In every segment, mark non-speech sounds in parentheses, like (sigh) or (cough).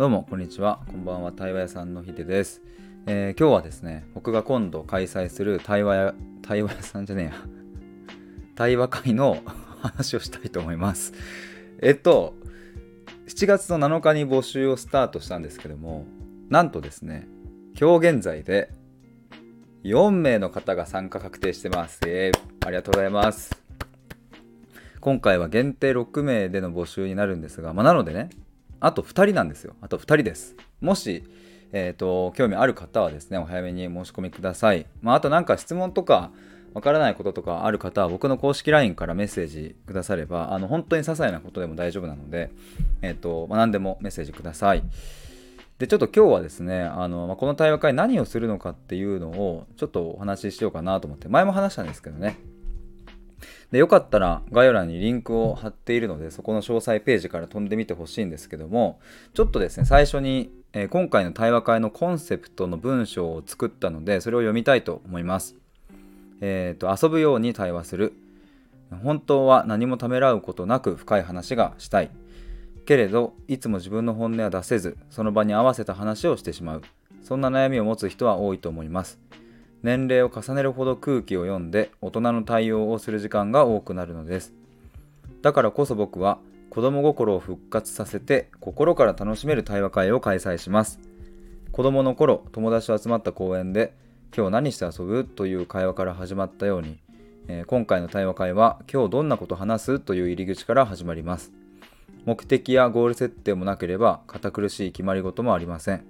どうもこんにちは。こんばんは対話屋さんのひでです、えー今日はですね僕が今度開催する対話屋対話屋さんじゃねえや。(laughs) 対話会の話をしたいと思います。えっと7月の7日に募集をスタートしたんですけどもなんとですね今日現在で4名の方が参加確定してます、えーありがとうございます。今回は限定6名での募集になるんですが、まあ、なのでねあと2人なんですよ。あと2人です。もし、えー、と興味ある方はですねお早めに申し込みください、まあ、あとなんか質問とかわからないこととかある方は僕の公式 LINE からメッセージくださればあの本当に些細なことでも大丈夫なので、えーとまあ、何でもメッセージください。でちょっと今日はですねあの、まあ、この対話会何をするのかっていうのをちょっとお話ししようかなと思って前も話したんですけどね。でよかったら概要欄にリンクを貼っているのでそこの詳細ページから飛んでみてほしいんですけどもちょっとですね最初に、えー今回の対話会のコンセプトの文章を作ったのでそれを読みたいと思います。えーと遊ぶように対話する。本当は何もためらうことなく深い話がしたい。けれどいつも自分の本音は出せずその場に合わせた話をしてしまう。そんな悩みを持つ人は多いと思います。年齢を重ねるほど空気を読んで大人の対応をする時間が多くなるのです。だからこそ僕は子供心を復活させて心から楽しめる対話会を開催します。子供の頃友達と集まった公園で今日何して遊ぶという会話から始まったように、えー今回の対話会は今日どんなこと話す？という入り口から始まります。目的やゴール設定もなければ堅苦しい決まり事もありません。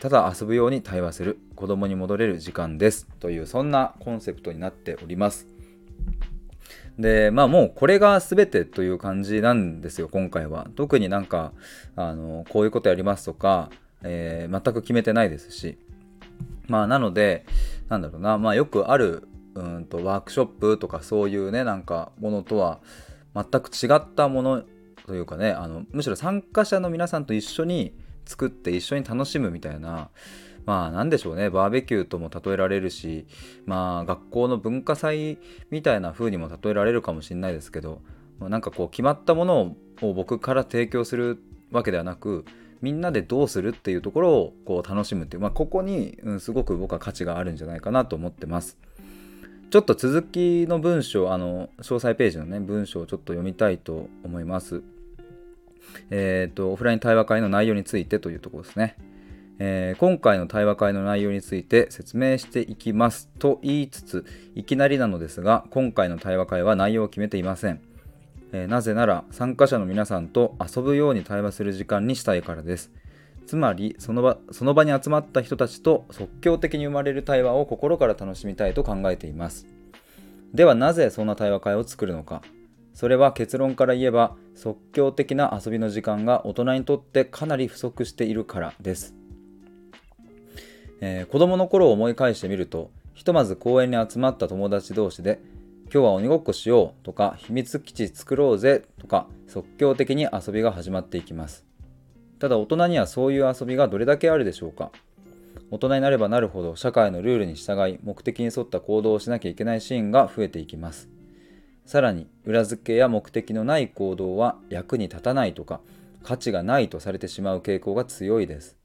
ただ遊ぶように対話する子供に戻れる時間ですというそんなコンセプトになっております。でまあもうこれが全てという感じなんですよ今回は。特になんかあのこういうことやりますとか、えー全く決めてないですし。まあなのでなんだろうな。まあよくあるうんとワークショップとかそういうねなんかものとは全く違ったものというかねあのむしろ参加者の皆さんと一緒に作って一緒に楽しむみたいなまあなんでしょうねバーベキューとも例えられるしまあ学校の文化祭みたいな風にも例えられるかもしれないですけどまなんかこう決まったものを僕から提供するわけではなくみんなでどうするっていうところをこう楽しむっていう、まあ、ここに、うん、すごく僕は価値があるんじゃないかなと思ってます。ちょっと続きの文章、あの、詳細ページのね、文章をちょっと読みたいと思います。えっ、と、オフライン対話会の内容についてというところですね。えー今回の対話会の内容について説明していきますと言いつつ、いきなりなのですが、今回の対話会は内容を決めていません。えーなぜなら参加者の皆さんと遊ぶように対話する時間にしたいからです。つまりその場その場に集まった人たちと即興的に生まれる対話を心から楽しみたいと考えています。ではなぜそんな対話会を作るのか。それは結論から言えば即興的な遊びの時間が大人にとってかなり不足しているからです。えー子供の頃を思い返してみるとひとまず公園に集まった友達同士で今日は鬼ごっこしようとか秘密基地作ろうぜとか即興的に遊びが始まっていきます。ただ大人にはそういう遊びがどれだけあるでしょうか。大人になればなるほど社会のルールに従い目的に沿った行動をしなきゃいけないシーンが増えていきます。さらに裏付けや目的のない行動は役に立たないとか価値がないとされてしまう傾向が強いです。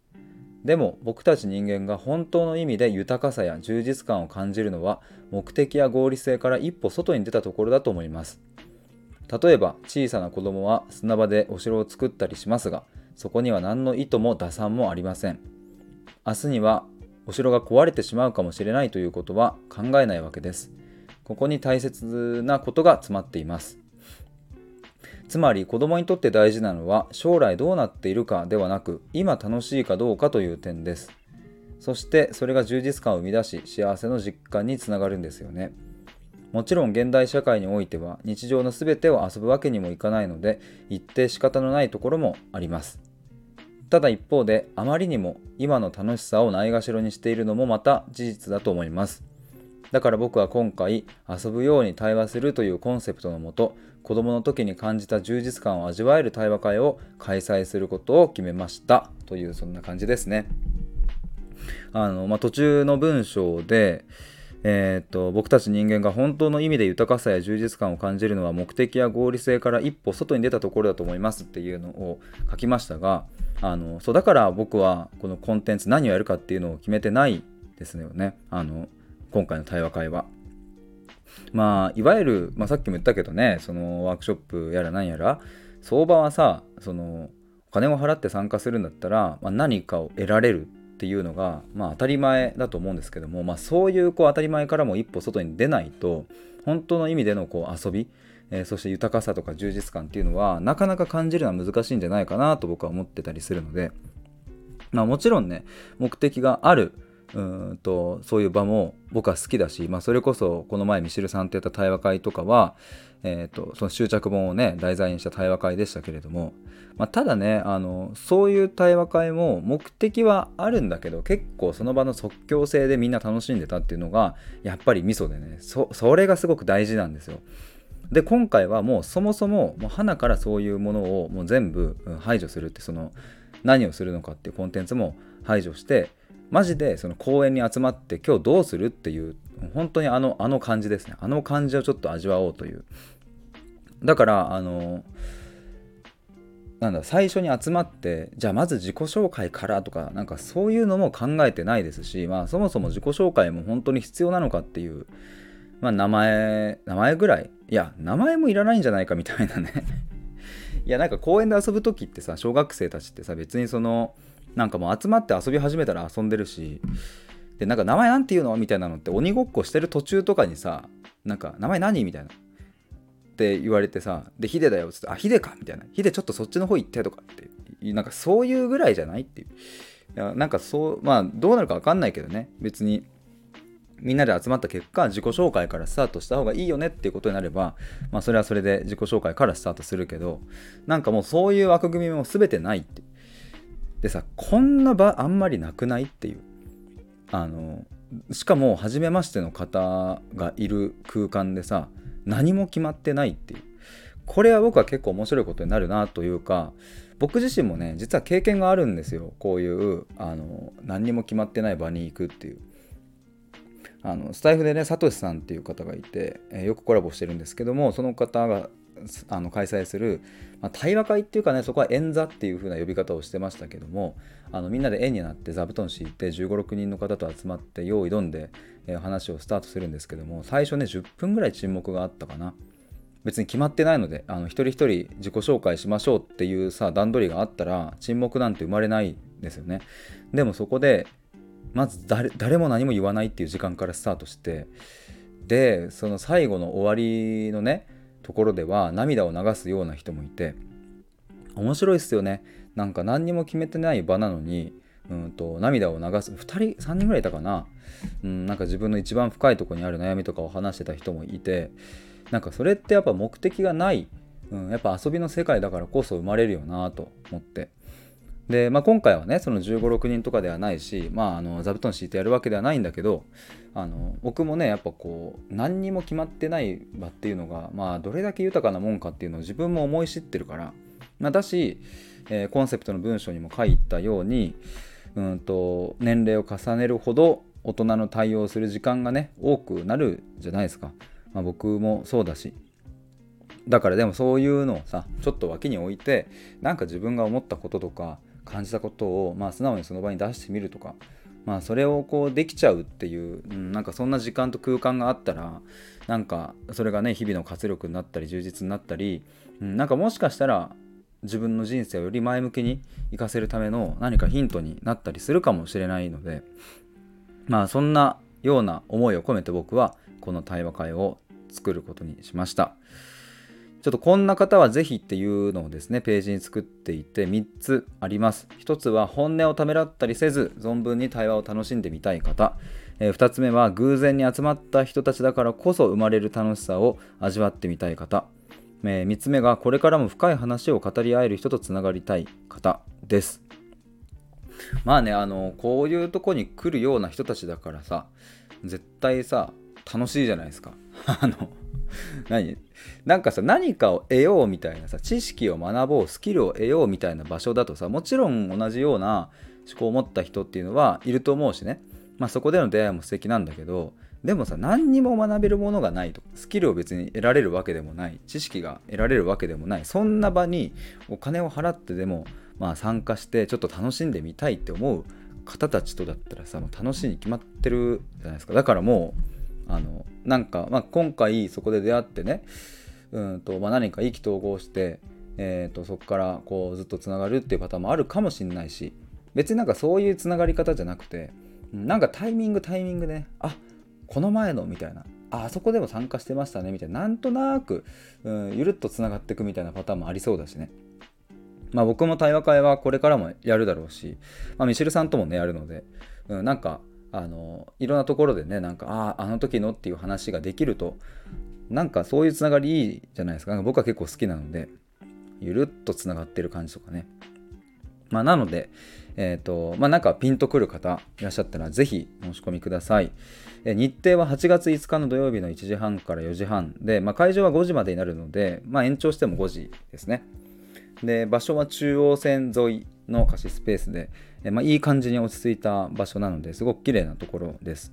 でも僕たち人間が本当の意味で豊かさや充実感を感じるのは目的や合理性から一歩外に出たところだと思います。例えば小さな子供は砂場でお城を作ったりしますがそこには何の意図も打算もありません。明日にはお城が壊れてしまうかもしれないということは考えないわけです。ここに大切なことが詰まっています。つまり子供にとって大事なのは将来どうなっているかではなく今楽しいかどうかという点です。そしてそれが充実感を生み出し幸せの実感につながるんですよね。もちろん現代社会においては日常の全てを遊ぶわけにもいかないので一定仕方のないところもあります。ただ一方であまりにも今の楽しさをないがしろにしているのもまた事実だと思います。だから僕は今回遊ぶように対話するというコンセプトのもと子供の時に感じた充実感を味わえる対話会を開催することを決めました。というそんな感じですね。あのまあ、途中の文章でえー、と僕たち人間が本当の意味で豊かさや充実感を感じるのは目的や合理性から一歩外に出たところだと思います。っていうのを書きましたがあのそうだから僕はこのコンテンツ何をやるかっていうのを決めてないですよね。あの今回の対話会は。まあいわゆる、まあ、さっきも言ったけどねそのワークショップやら何やら相場はさそのお金を払って参加するんだったら、まあ、何かを得られるっていうのが、まあ、当たり前だと思うんですけども、まあ、そういうこう当たり前からも一歩外に出ないと本当の意味でのこう遊び、えー、そして豊かさとか充実感っていうのはなかなか感じるのは難しいんじゃないかなと僕は思ってたりするので、まあ、もちろんね目的があるうんとそういう場も僕は好きだし、まあ、それこそこの前ミシルさんとやった対話会とかは、えーと、その執着本をね題材にした対話会でしたけれども、まあ、ただねあのそういう対話会も目的はあるんだけど結構その場の即興性でみんな楽しんでたっていうのがやっぱりミソでねそれがすごく大事なんですよ。で今回はもうそもそももう花からそういうものをもう全部排除するってその何をするのかっていうコンテンツも排除してマジでその公園に集まって今日どうするっていう本当にあのあの感じですね。あの感じをちょっと味わおうという。だからあのなんだ最初に集まってじゃあまず自己紹介からとかなんかそういうのも考えてないですしまあそもそも自己紹介も本当に必要なのかっていうまあ名前名前ぐらい。いや名前もいらないんじゃないかみたいなね。いやなんか公園で遊ぶ時ってさ小学生たちってさ別にそのなんかもう集まって遊び始めたら遊んでるしでなんか名前なんていうの？みたいなのって鬼ごっこしてる途中とかにさなんか名前何？みたいな。って言われてさでヒデだよ。っつってあヒデか？みたいな。ヒデちょっとそっちの方行ってとかって。なんかそういうぐらいじゃないっていう。いやなんかそうまあどうなるか分かんないけどね。別にみんなで集まった結果自己紹介からスタートした方がいいよねっていうことになればまあそれはそれで自己紹介からスタートするけどなんかもうそういう枠組みも全てないってでさこんな場あんまりなくないっていう。あのしかも初めましての方がいる空間でさ何も決まってないっていう。これは僕は結構面白いことになるなというか僕自身もね実は経験があるんですよ。こういうあの何にも決まってない場に行くっていう。あのスタイフでねサトシさんっていう方がいて、え、よくコラボしてるんですけどもその方があの開催する、まあ、対話会っていうかねそこは演座っていう風な呼び方をしてましたけどもあのみんなで円になって座布団敷いて1 5 6人の方と集まって用意どんで、えー、話をスタートするんですけども最初ね10分ぐらい沈黙があったかな。別に決まってないのであの一人一人自己紹介しましょうっていうさ段取りがあったら沈黙なんて生まれないですよね。でもそこでまず誰誰も何も言わないっていう時間からスタートしてでその最後の終わりのねところでは涙を流すような人もいて面白いっすよね。なんか何にも決めてない場なのにうんと涙を流す。2人3人ぐらいいたかな,、うん、なんか自分の一番深いとこにある悩みとかを話してた人もいてなんかそれってやっぱ目的がない、うん、やっぱ遊びの世界だからこそ生まれるよなと思って。で、まあ、今回はねその1 5 6人とかではないし、まあ、あの座布団敷いてやるわけではないんだけどあの僕もねやっぱこう何にも決まってない場っていうのが、まあ、どれだけ豊かなもんかっていうのを自分も思い知ってるから、まあ、だし、えー、コンセプトの文章にも書いたようにうんと年齢を重ねるほど大人の対応する時間がね多くなるじゃないですか、まあ、僕もそうだし。だからでもそういうのをさちょっと脇に置いてなんか自分が思ったこととか感じたことを、まあ、素直にその場に出してみるとか、まあ、それをこうできちゃうっていう、うん、なんかそんな時間と空間があったらなんかそれがね日々の活力になったり充実になったり、うん、なんかもしかしたら自分の人生をより前向きに生かせるための何かヒントになったりするかもしれないのでまあそんなような思いを込めて僕はこの対話会を作ることにしました。ちょっとこんな方はぜひっていうのをですね、ページに作っていて3つあります。1つは本音をためらったりせず、存分に対話を楽しんでみたい方。えー、2つ目は偶然に集まった人たちだからこそ生まれる楽しさを味わってみたい方。えー、3つ目がこれからも深い話を語り合える人とつながりたい方です。まあね、あの、こういうとこに来るような人たちだからさ、絶対さ、楽しいじゃないですか。(laughs) あの、何？なんかさ何かを得ようみたいなさ知識を学ぼうスキルを得ようみたいな場所だとさもちろん同じような思考を持った人っていうのはいると思うしね、まあ、そこでの出会いも素敵なんだけどでもさ何にも学べるものがないとスキルを別に得られるわけでもない知識が得られるわけでもないそんな場にお金を払ってでも、まあ、参加してちょっと楽しんでみたいって思う方たちとだったらさもう楽しいに決まってるじゃないですか。だからもうあのなんか、まあ、今回そこで出会ってねうんと、まあ、何か意気投合して、えーと、そこからこうずっとつながるっていうパターンもあるかもしれないし別になんかそういうつながり方じゃなくてなんかタイミングタイミングでねあこの前のみたいなああそこでも参加してましたねみたいななんとなく、うん、ゆるっとつながっていくみたいなパターンもありそうだしね。まあ僕も対話会はこれからもやるだろうし、まあ、ミシェルさんともねやるので、うん、なんかあのいろんなところでねなんかあああの時のっていう話ができるとなんかそういうつながりいいじゃないですか。か僕は結構好きなのでゆるっとつながってる感じとかね。まあなのでえっ、ー、とまあなんかピンとくる方いらっしゃったらぜひ申し込みください。日程は8月5日の土曜日の1時半から4時半で、まあ、会場は5時までになるので、まあ、延長しても5時ですね。で場所は中央線沿いの貸しスペースで、えまあ、いい感じに落ち着いた場所なのですごく綺麗なところです。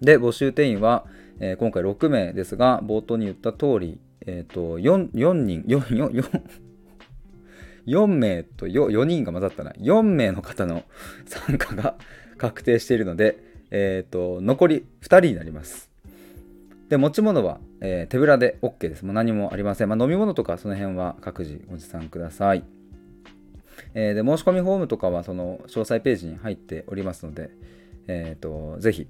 で募集定員は、えー、今回6名ですが冒頭に言った通り、えーと、4, 4人 4, 4, 4, 4名と 4, 4人が混ざったな4名の方の参加が (laughs) 確定しているのでえ、ー、と、残り2人になります。で、持ち物は、えー、手ぶらで OK です。もう何もありません。まあ、飲み物とかその辺は各自ご持参ください。えー、で、申し込みフォームとかはその詳細ページに入っておりますので、えっ、ー、と、ぜひ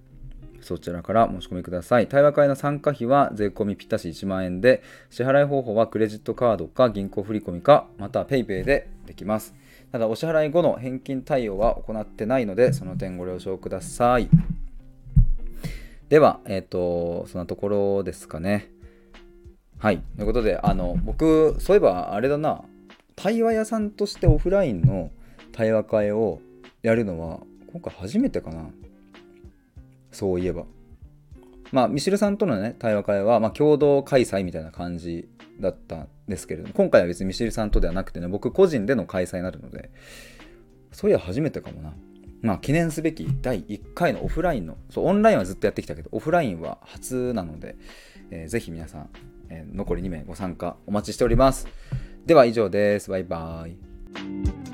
そちらから申し込みください。対話会の参加費は税込みぴったし1万円で、支払い方法はクレジットカードか銀行振込か、または PayPay でできます。ただ、お支払い後の返金対応は行ってないので、その点ご了承ください。では、えっ、ー、と、そんなところですかね。はい。ということで、あの、僕、そういえばあれだな、対話屋さんとしてオフラインの対話会をやるのは、今回初めてかな。そういえば。まあ、ミシルさんとのね、対話会は、まあ、共同開催みたいな感じだったんですけれども、今回は別にミシルさんとではなくてね、僕個人での開催になるので、そういや初めてかもな。まあ、記念すべき第1回のオフラインの、そう、オンラインはずっとやってきたけど、オフラインは初なので、えー、ぜひ皆さん、えー、残り2名ご参加お待ちしております。では以上です。バイバイ。